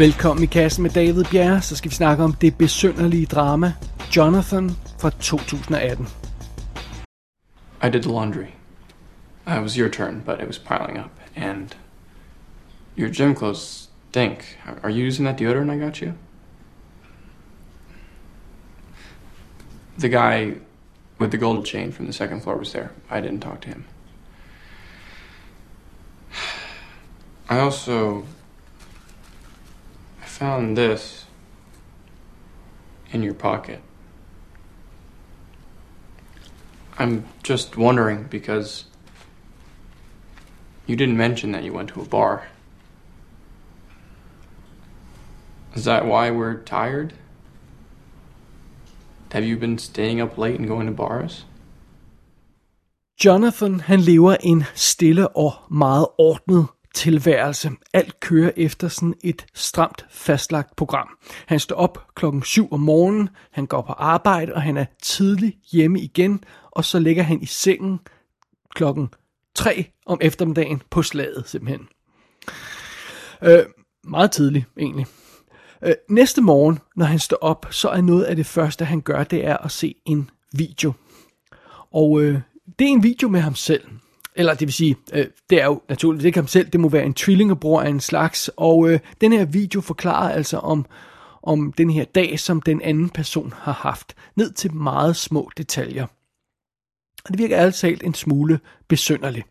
Velkommen i kassen med David Bjerre, så skal vi snakke om det besynderlige drama Jonathan fra 2018. I did the laundry. Uh, it was your turn, but it was piling up, and your gym clothes stink. Are you using that deodorant I got you? The guy with the gold chain from the second floor was there. I didn't talk to him. I also found this in your pocket. I'm just wondering because you didn't mention that you went to a bar. Is that why we're tired? Have you been staying up late and going to bars? Jonathan, han lever en stille og meget ordnet tilværelse. Alt kører efter sådan et stramt fastlagt program. Han står op klokken 7 om morgenen, han går på arbejde, og han er tidlig hjemme igen, og så ligger han i sengen klokken 3 om eftermiddagen på slaget simpelthen. Øh, meget tidligt egentlig. Øh, næste morgen, når han står op, så er noget af det første, han gør, det er at se en video. Og øh, det er en video med ham selv. Eller det vil sige, øh, det er jo naturligvis ikke ham selv, det må være en tvillingebror af en slags. Og øh, den her video forklarer altså om, om den her dag, som den anden person har haft. Ned til meget små detaljer. Og det virker altså en smule besynderligt.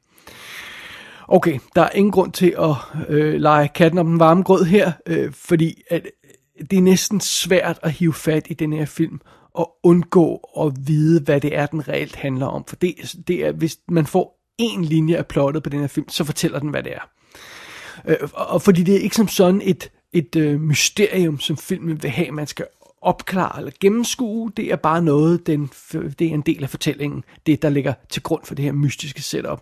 Okay, der er ingen grund til at øh, lege katten om den varme grød her, øh, fordi at, øh, det er næsten svært at hive fat i den her film og undgå at vide, hvad det er, den reelt handler om. For det, det er, hvis man får en linje af plottet på den her film, så fortæller den, hvad det er. Øh, og fordi det er ikke som sådan et, et øh, mysterium, som filmen vil have, man skal opklare eller gennemskue. Det er bare noget, den, det er en del af fortællingen, det der ligger til grund for det her mystiske setup.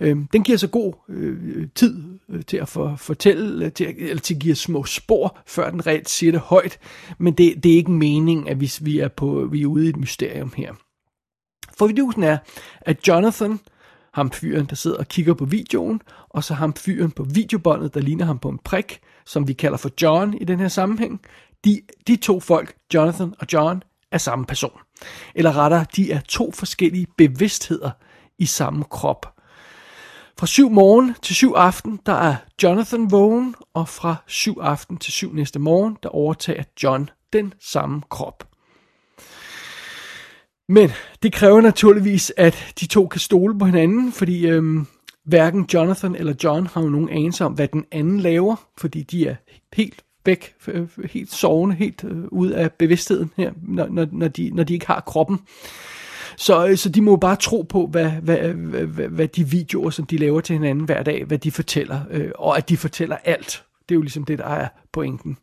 Øh, den giver så god øh, tid øh, til at for, fortælle, øh, til, eller til at give små spor, før den reelt siger det højt, men det, det er ikke meningen, at hvis vi er, på, vi er ude i et mysterium her. For vidusen er, at Jonathan, ham fyren, der sidder og kigger på videoen, og så ham fyren på videobåndet, der ligner ham på en prik, som vi kalder for John i den her sammenhæng, de, de to folk, Jonathan og John, er samme person. Eller rettere, de er to forskellige bevidstheder i samme krop. Fra syv morgen til syv aften, der er Jonathan vågen, og fra syv aften til syv næste morgen, der overtager John den samme krop. Men det kræver naturligvis, at de to kan stole på hinanden, fordi øhm, hverken Jonathan eller John har jo nogen anelse om, hvad den anden laver, fordi de er helt væk, øh, helt sovende, helt øh, ud af bevidstheden her, når, når, når, de, når de ikke har kroppen. Så, øh, så de må bare tro på, hvad, hvad, hvad, hvad, hvad de videoer, som de laver til hinanden hver dag, hvad de fortæller, øh, og at de fortæller alt. Det er jo ligesom det, der er pointen.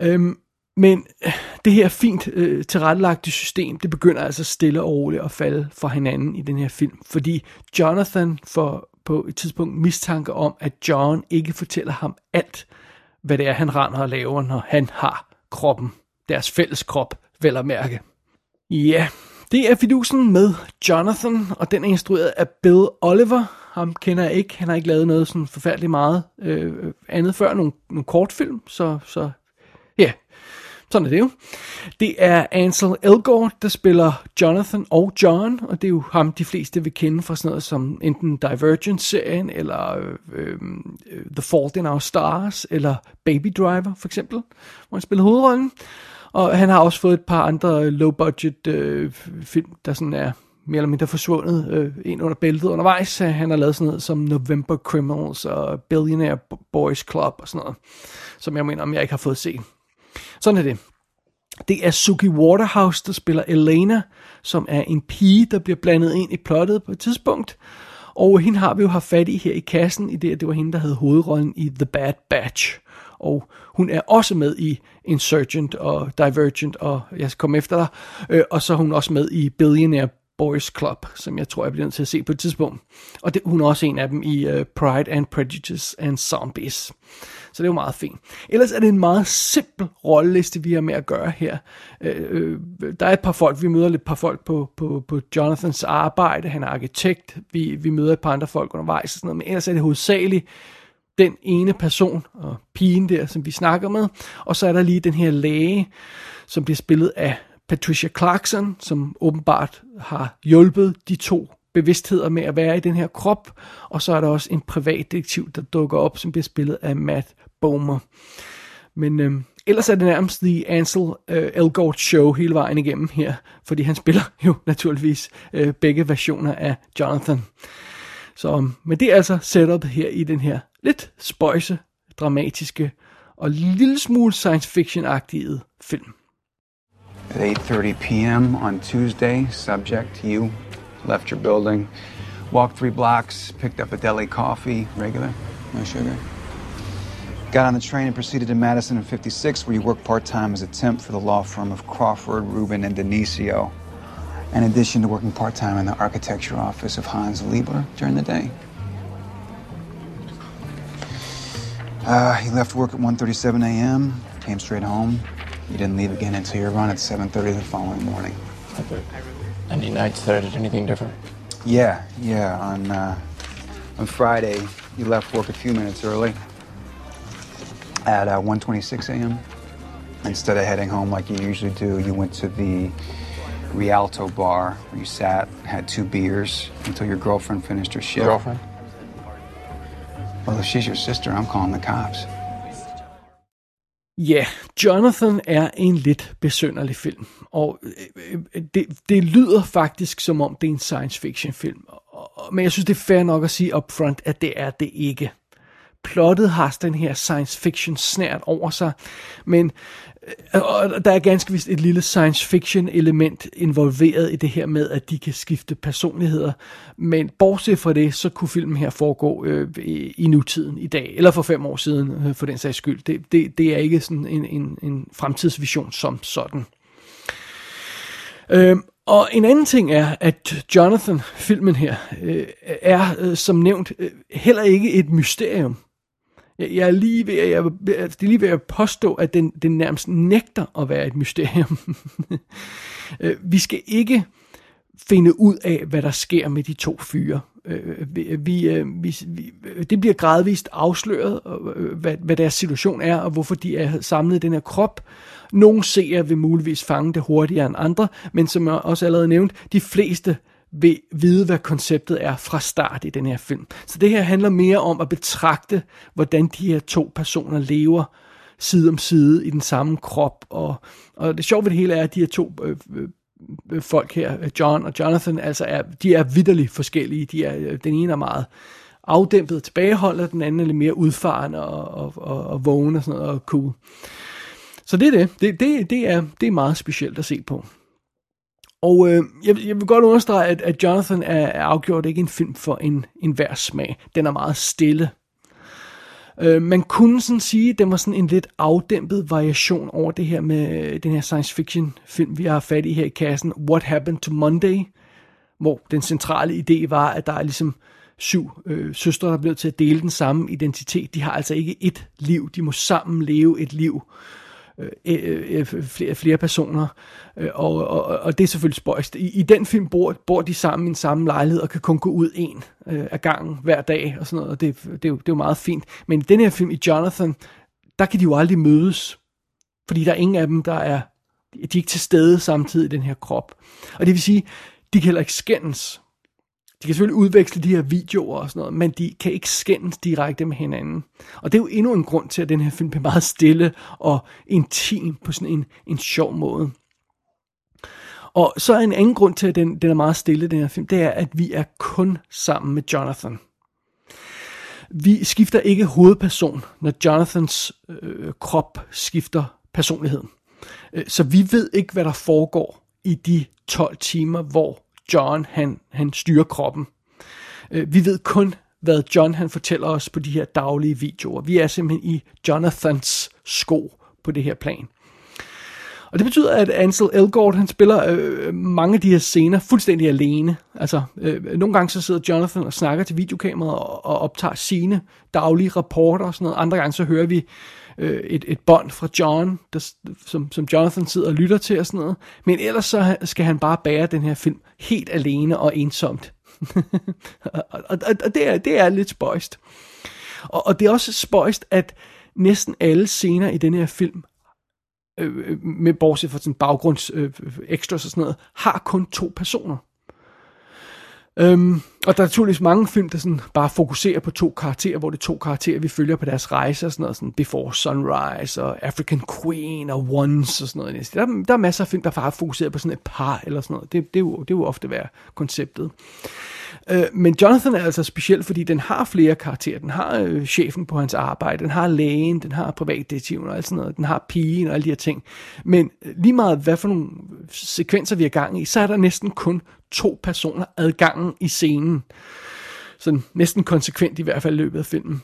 Øhm, men øh, det her fint øh, tilrettelagte system, det begynder altså stille og roligt at falde fra hinanden i den her film. Fordi Jonathan får på et tidspunkt mistanke om, at John ikke fortæller ham alt, hvad det er, han render og laver, når han har kroppen. Deres fælles krop, vel at mærke. Ja, det er fidusen med Jonathan, og den er instrueret af Bill Oliver. Ham kender jeg ikke, han har ikke lavet noget sådan forfærdeligt meget øh, andet før, nogle, nogle kortfilm, så, så sådan er det jo. Det er Ansel Elgort, der spiller Jonathan og John, og det er jo ham, de fleste vil kende fra sådan noget som enten Divergent-serien, eller øh, øh, The Fault in Our Stars, eller Baby Driver for eksempel, hvor han spiller hovedrollen. Og han har også fået et par andre low-budget øh, film, der sådan er mere eller mindre forsvundet øh, ind under bæltet undervejs. Han har lavet sådan noget som November Criminals og Billionaire Boys Club og sådan noget, som jeg mener, om jeg ikke har fået set. Sådan er det. Det er Suki Waterhouse, der spiller Elena, som er en pige, der bliver blandet ind i plottet på et tidspunkt. Og hende har vi jo haft fat i her i kassen, i det, det var hende, der havde hovedrollen i The Bad Batch. Og hun er også med i Insurgent og Divergent, og jeg skal komme efter dig. Øh, og så er hun også med i Billionaire Boys Club, som jeg tror, jeg bliver nødt til at se på et tidspunkt. Og det, hun er også en af dem i uh, Pride and Prejudice and Zombies. Så det er jo meget fint. Ellers er det en meget simpel rolleliste, vi har med at gøre her. Øh, øh, der er et par folk, vi møder lidt par folk på, på, på Jonathans arbejde. Han er arkitekt. Vi, vi møder et par andre folk undervejs og sådan noget. Men ellers er det hovedsageligt den ene person, og pigen der, som vi snakker med, og så er der lige den her læge, som bliver spillet af Patricia Clarkson, som åbenbart har hjulpet de to bevidstheder med at være i den her krop, og så er der også en privatdetektiv, der dukker op, som bliver spillet af Matt Bomer. Men øh, ellers er det nærmest The Ansel øh, Elgort Show hele vejen igennem her, fordi han spiller jo naturligvis øh, begge versioner af Jonathan. Så, øhm, men det er altså setup her i den her lidt spøjse, dramatiske og lille smule science fiction-agtige film. At 8:30 p.m. on Tuesday, subject you left your building, walked three blocks, picked up a deli coffee, regular, no sugar. Got on the train and proceeded to Madison and 56, where you work part-time as a temp for the law firm of Crawford, Rubin, and Denisio. In addition to working part-time in the architecture office of Hans Lieber during the day. Uh, he left work at 1.37 a.m., came straight home. He didn't leave again until your run at 7.30 the following morning. Any nights that I did anything different? Yeah, yeah. On uh, on Friday, you left work a few minutes early at uh, 1:26 a.m. Instead of heading home like you usually do, you went to the Rialto bar where you sat, had two beers until your girlfriend finished her shift. Girlfriend? Well, if she's your sister, I'm calling the cops. Ja, Jonathan er en lidt besønderlig film, og øh, øh, det, det lyder faktisk som om det er en science fiction film, men jeg synes det er fair nok at sige upfront, at det er det ikke. Plottet har den her science fiction snært over sig, men Øh, og der er ganske vist et lille science fiction element involveret i det her med, at de kan skifte personligheder. Men bortset fra det, så kunne filmen her foregå øh, i, nutiden i dag, eller for fem år siden, øh, for den sags skyld. Det, det, det er ikke sådan en, en, en fremtidsvision som sådan. Øh, og en anden ting er, at Jonathan, filmen her, øh, er øh, som nævnt øh, heller ikke et mysterium. Jeg, jeg er lige ved, jeg, altså, det er lige ved at påstå, at den, den nærmest nægter at være et mysterium. Øh, vi skal ikke finde ud af, hvad der sker med de to fyre. Øh, vi, vi, øh, vi, det bliver gradvist afsløret, hvad, hvad deres situation er, og hvorfor de er samlet i den her krop. Nogle seere vil muligvis fange det hurtigere end andre, men som jeg også allerede nævnt, de fleste vil vide, hvad konceptet er fra start i den her film. Så det her handler mere om at betragte, hvordan de her to personer lever side om side i den samme krop. Og, og det sjove ved det hele er, at de her to øh, øh, øh folk her, John og Jonathan, altså er, de er vidderligt forskellige. De er, øh, den ene er meget afdæmpet tilbageholdet, den anden er lidt mere udfarende og, og, og, og vågen og sådan noget, og cool. Så det er det. Det, det, det, er, det er meget specielt at se på. Og øh, jeg, jeg vil godt understrege, at, at Jonathan er, er afgjort ikke en film for en, en hver smag. Den er meget stille. Øh, man kunne sådan sige, at den var sådan en lidt afdæmpet variation over det her med øh, den her science fiction film, vi har fat i her i kassen, What Happened to Monday, hvor den centrale idé var, at der er ligesom syv øh, søstre, der bliver til at dele den samme identitet. De har altså ikke et liv, de må sammen leve et liv øh, Øh, øh, øh, flere, flere personer, øh, og, og, og det er selvfølgelig spøjst. I, I den film bor, bor de sammen i en samme lejlighed, og kan kun gå ud en øh, af gangen hver dag, og sådan noget, og det, det, er jo, det er jo meget fint. Men i den her film, i Jonathan, der kan de jo aldrig mødes, fordi der er ingen af dem, der er, de er ikke til stede samtidig i den her krop. Og det vil sige, de kan heller ikke skændes. De kan selvfølgelig udveksle de her videoer og sådan noget, men de kan ikke skændes direkte med hinanden. Og det er jo endnu en grund til, at den her film bliver meget stille og intim på sådan en, en sjov måde. Og så er en anden grund til, at den, den er meget stille, den her film, det er, at vi er kun sammen med Jonathan. Vi skifter ikke hovedperson, når Jonathans øh, krop skifter personlighed. Øh, så vi ved ikke, hvad der foregår i de 12 timer, hvor John han, han styrer kroppen. Øh, vi ved kun, hvad John han fortæller os på de her daglige videoer. Vi er simpelthen i Jonathans sko på det her plan. Og det betyder, at Ansel Elgort, han spiller øh, mange af de her scener fuldstændig alene. Altså, øh, nogle gange så sidder Jonathan og snakker til videokameraet og, og optager sine daglige rapporter og sådan noget. Andre gange så hører vi øh, et, et bånd fra John, der, som, som Jonathan sidder og lytter til og sådan noget. Men ellers så skal han bare bære den her film helt alene og ensomt. og, og, og det, er, det er lidt spøjst. Og, og det er også spøjst, at næsten alle scener i den her film, øh, øh med bortset fra sådan baggrunds øh, øh, extras og sådan noget, har kun to personer. Øhm, og der er naturligvis mange film, der sådan bare fokuserer på to karakterer, hvor det er to karakterer, vi følger på deres rejse og sådan noget, sådan Before Sunrise og African Queen og Once og sådan noget. Der, der er masser af film, der bare fokuserer på sådan et par eller sådan noget. Det, det, er, jo, det er jo ofte være konceptet. Øh, men Jonathan er altså speciel, fordi den har flere karakterer. Den har øh, chefen på hans arbejde, den har lægen, den har privatdetektiven og alt sådan noget, den har pigen og alle de her ting. Men øh, lige meget hvad for nogle sekvenser vi er gang i, så er der næsten kun to personer adgangen i scenen. Sådan næsten konsekvent i hvert fald i løbet af filmen.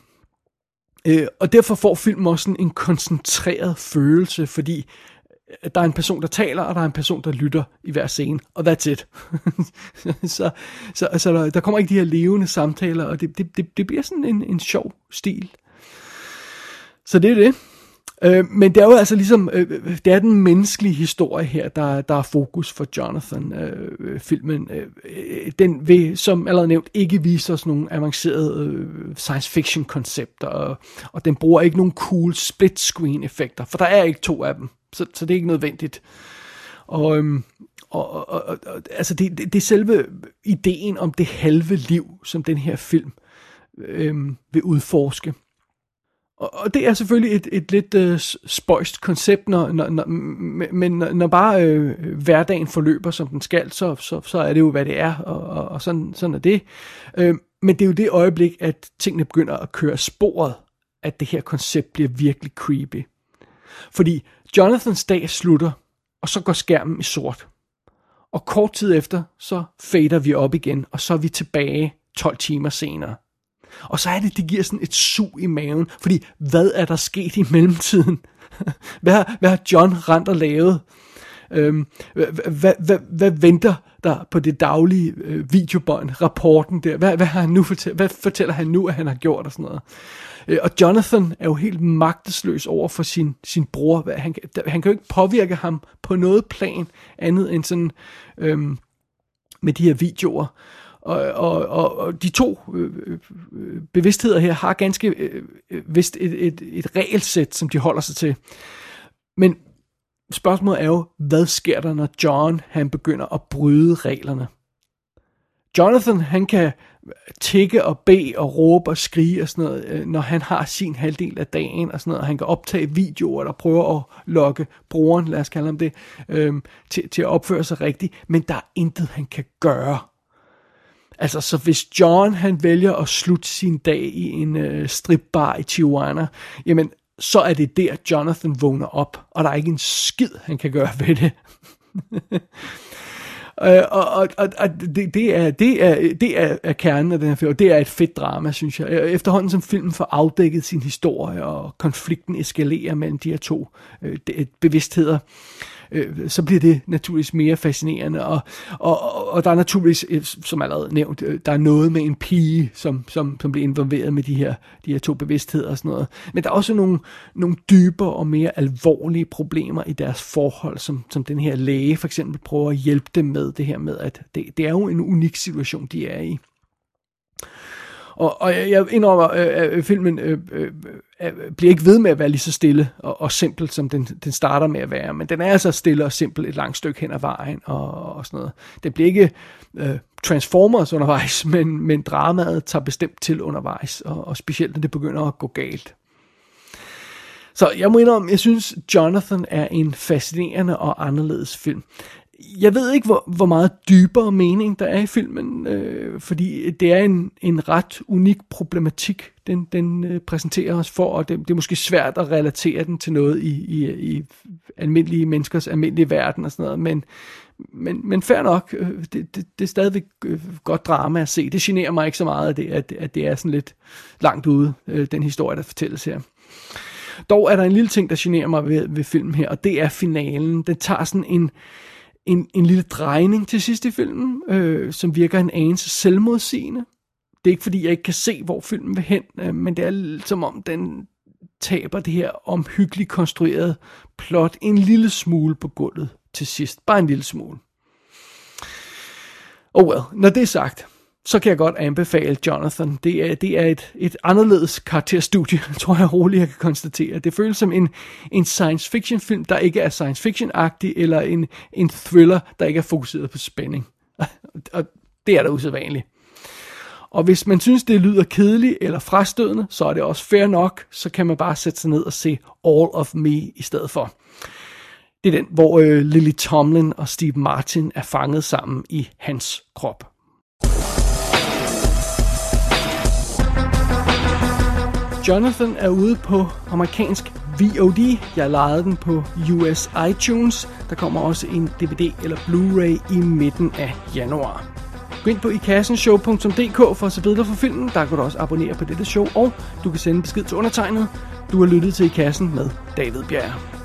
Øh, og derfor får filmen også sådan en koncentreret følelse, fordi Øh, der er en person, der taler, og der er en person, der lytter i hver scene, og that's it. så så, så der, der kommer ikke de her levende samtaler, og det, det, det, det bliver sådan en, en sjov stil. Så det er det. Øh, men det er jo altså ligesom, øh, det er den menneskelige historie her, der, der er fokus for Jonathan. Øh, filmen, øh, den vil, som allerede nævnt, ikke vise os nogle avancerede øh, science fiction koncepter, og, og den bruger ikke nogen cool split screen effekter, for der er ikke to af dem, så, så det er ikke nødvendigt. Og, øhm, og, og, og, og altså det, det, det er selve ideen om det halve liv, som den her film øhm, vil udforske. Og, og det er selvfølgelig et, et lidt øh, spøjst koncept, når, når, når, men når bare øh, hverdagen forløber, som den skal, så, så, så er det jo, hvad det er, og, og, og sådan, sådan er det. Øh, men det er jo det øjeblik, at tingene begynder at køre sporet, at det her koncept bliver virkelig creepy. Fordi Jonathans dag slutter, og så går skærmen i sort. Og kort tid efter, så fader vi op igen, og så er vi tilbage 12 timer senere. Og så er det, det giver sådan et sug i maven, fordi hvad er der sket i mellemtiden? hvad, har, hvad har John Rand lavet? Øhm, hvad, hvad, hvad, hvad venter der på det daglige øh, videobånd, rapporten der? Hvad, hvad, har han nu fortæ- hvad fortæller han nu, at han har gjort og sådan noget? Øh, og Jonathan er jo helt magtesløs over for sin, sin bror. Han, han kan jo ikke påvirke ham på noget plan andet end sådan øhm, med de her videoer. Og, og, og, og de to øh, øh, bevidstheder her har ganske øh, øh vist et, et, et regelsæt, som de holder sig til. Men spørgsmålet er jo, hvad sker der, når John han begynder at bryde reglerne? Jonathan, han kan tikke og bede og råbe og skrige og sådan noget, øh, når han har sin halvdel af dagen og sådan noget. Han kan optage videoer, der prøver at lokke brugeren, lad os kalde ham det, øhm, til, til at opføre sig rigtigt, men der er intet, han kan gøre. Altså, så hvis John han vælger at slutte sin dag i en øh, stripbar i Tijuana, jamen, så er det der, Jonathan vågner op, og der er ikke en skid, han kan gøre ved det. Øh, og, og, og, og det, det, er, det, er, det er, er kernen af den her film, og det er et fedt drama, synes jeg. Øh, efterhånden som filmen får afdækket sin historie, og konflikten eskalerer mellem de her to øh, bevidstheder, øh, Øh, så bliver det naturligvis mere fascinerende. Og, og, og der er naturligvis, øh, som allerede nævnt, øh, der er noget med en pige, som, som, som bliver involveret med de her, de her to bevidstheder og sådan noget. Men der er også nogle, nogle dybere og mere alvorlige problemer i deres forhold, som, som den her læge for eksempel prøver at hjælpe dem med det her med, at det, det er jo en unik situation, de er i. Og, og jeg, jeg indrømmer, øh, at øh, filmen øh, øh, øh, bliver ikke ved med at være lige så stille og, og simpel, som den, den starter med at være. Men den er altså stille og simpel et langt stykke hen ad vejen og, og sådan noget. Det bliver ikke øh, Transformers undervejs, men, men dramaet tager bestemt til undervejs, og, og specielt når det begynder at gå galt. Så jeg må indrømme, jeg synes Jonathan er en fascinerende og anderledes film jeg ved ikke, hvor, hvor meget dybere mening der er i filmen, øh, fordi det er en, en ret unik problematik, den, den øh, præsenterer os for, og det, det er måske svært at relatere den til noget i, i, i almindelige menneskers almindelige verden og sådan noget, men, men, men fair nok, øh, det, det, det er stadigvæk øh, godt drama at se. Det generer mig ikke så meget, at det, at, at det er sådan lidt langt ude, øh, den historie, der fortælles her. Dog er der en lille ting, der generer mig ved, ved filmen her, og det er finalen. Den tager sådan en en, en lille drejning til sidst i filmen, øh, som virker en anelse selvmodsigende. Det er ikke fordi, jeg ikke kan se, hvor filmen vil hen, øh, men det er som om, den taber det her omhyggeligt konstruerede plot en lille smule på gulvet til sidst. Bare en lille smule. Oh well, når det er sagt, så kan jeg godt anbefale Jonathan. Det er, det er et, et anderledes karakterstudie, tror jeg roligt, jeg kan konstatere. Det føles som en, en science fiction film, der ikke er science fiction-agtig, eller en, en thriller, der ikke er fokuseret på spænding. Og det er da usædvanligt. Og hvis man synes, det lyder kedeligt eller frastødende, så er det også fair nok. Så kan man bare sætte sig ned og se All of Me i stedet for. Det er den, hvor øh, Lily Tomlin og Steve Martin er fanget sammen i hans krop. Jonathan er ude på amerikansk VOD. Jeg lejede den på US iTunes. Der kommer også en DVD eller Blu-ray i midten af januar. Gå ind på ikassenshow.dk for at se billeder for filmen. Der kan du også abonnere på dette show, og du kan sende besked til undertegnet. Du har lyttet til I Kassen med David Bjerg.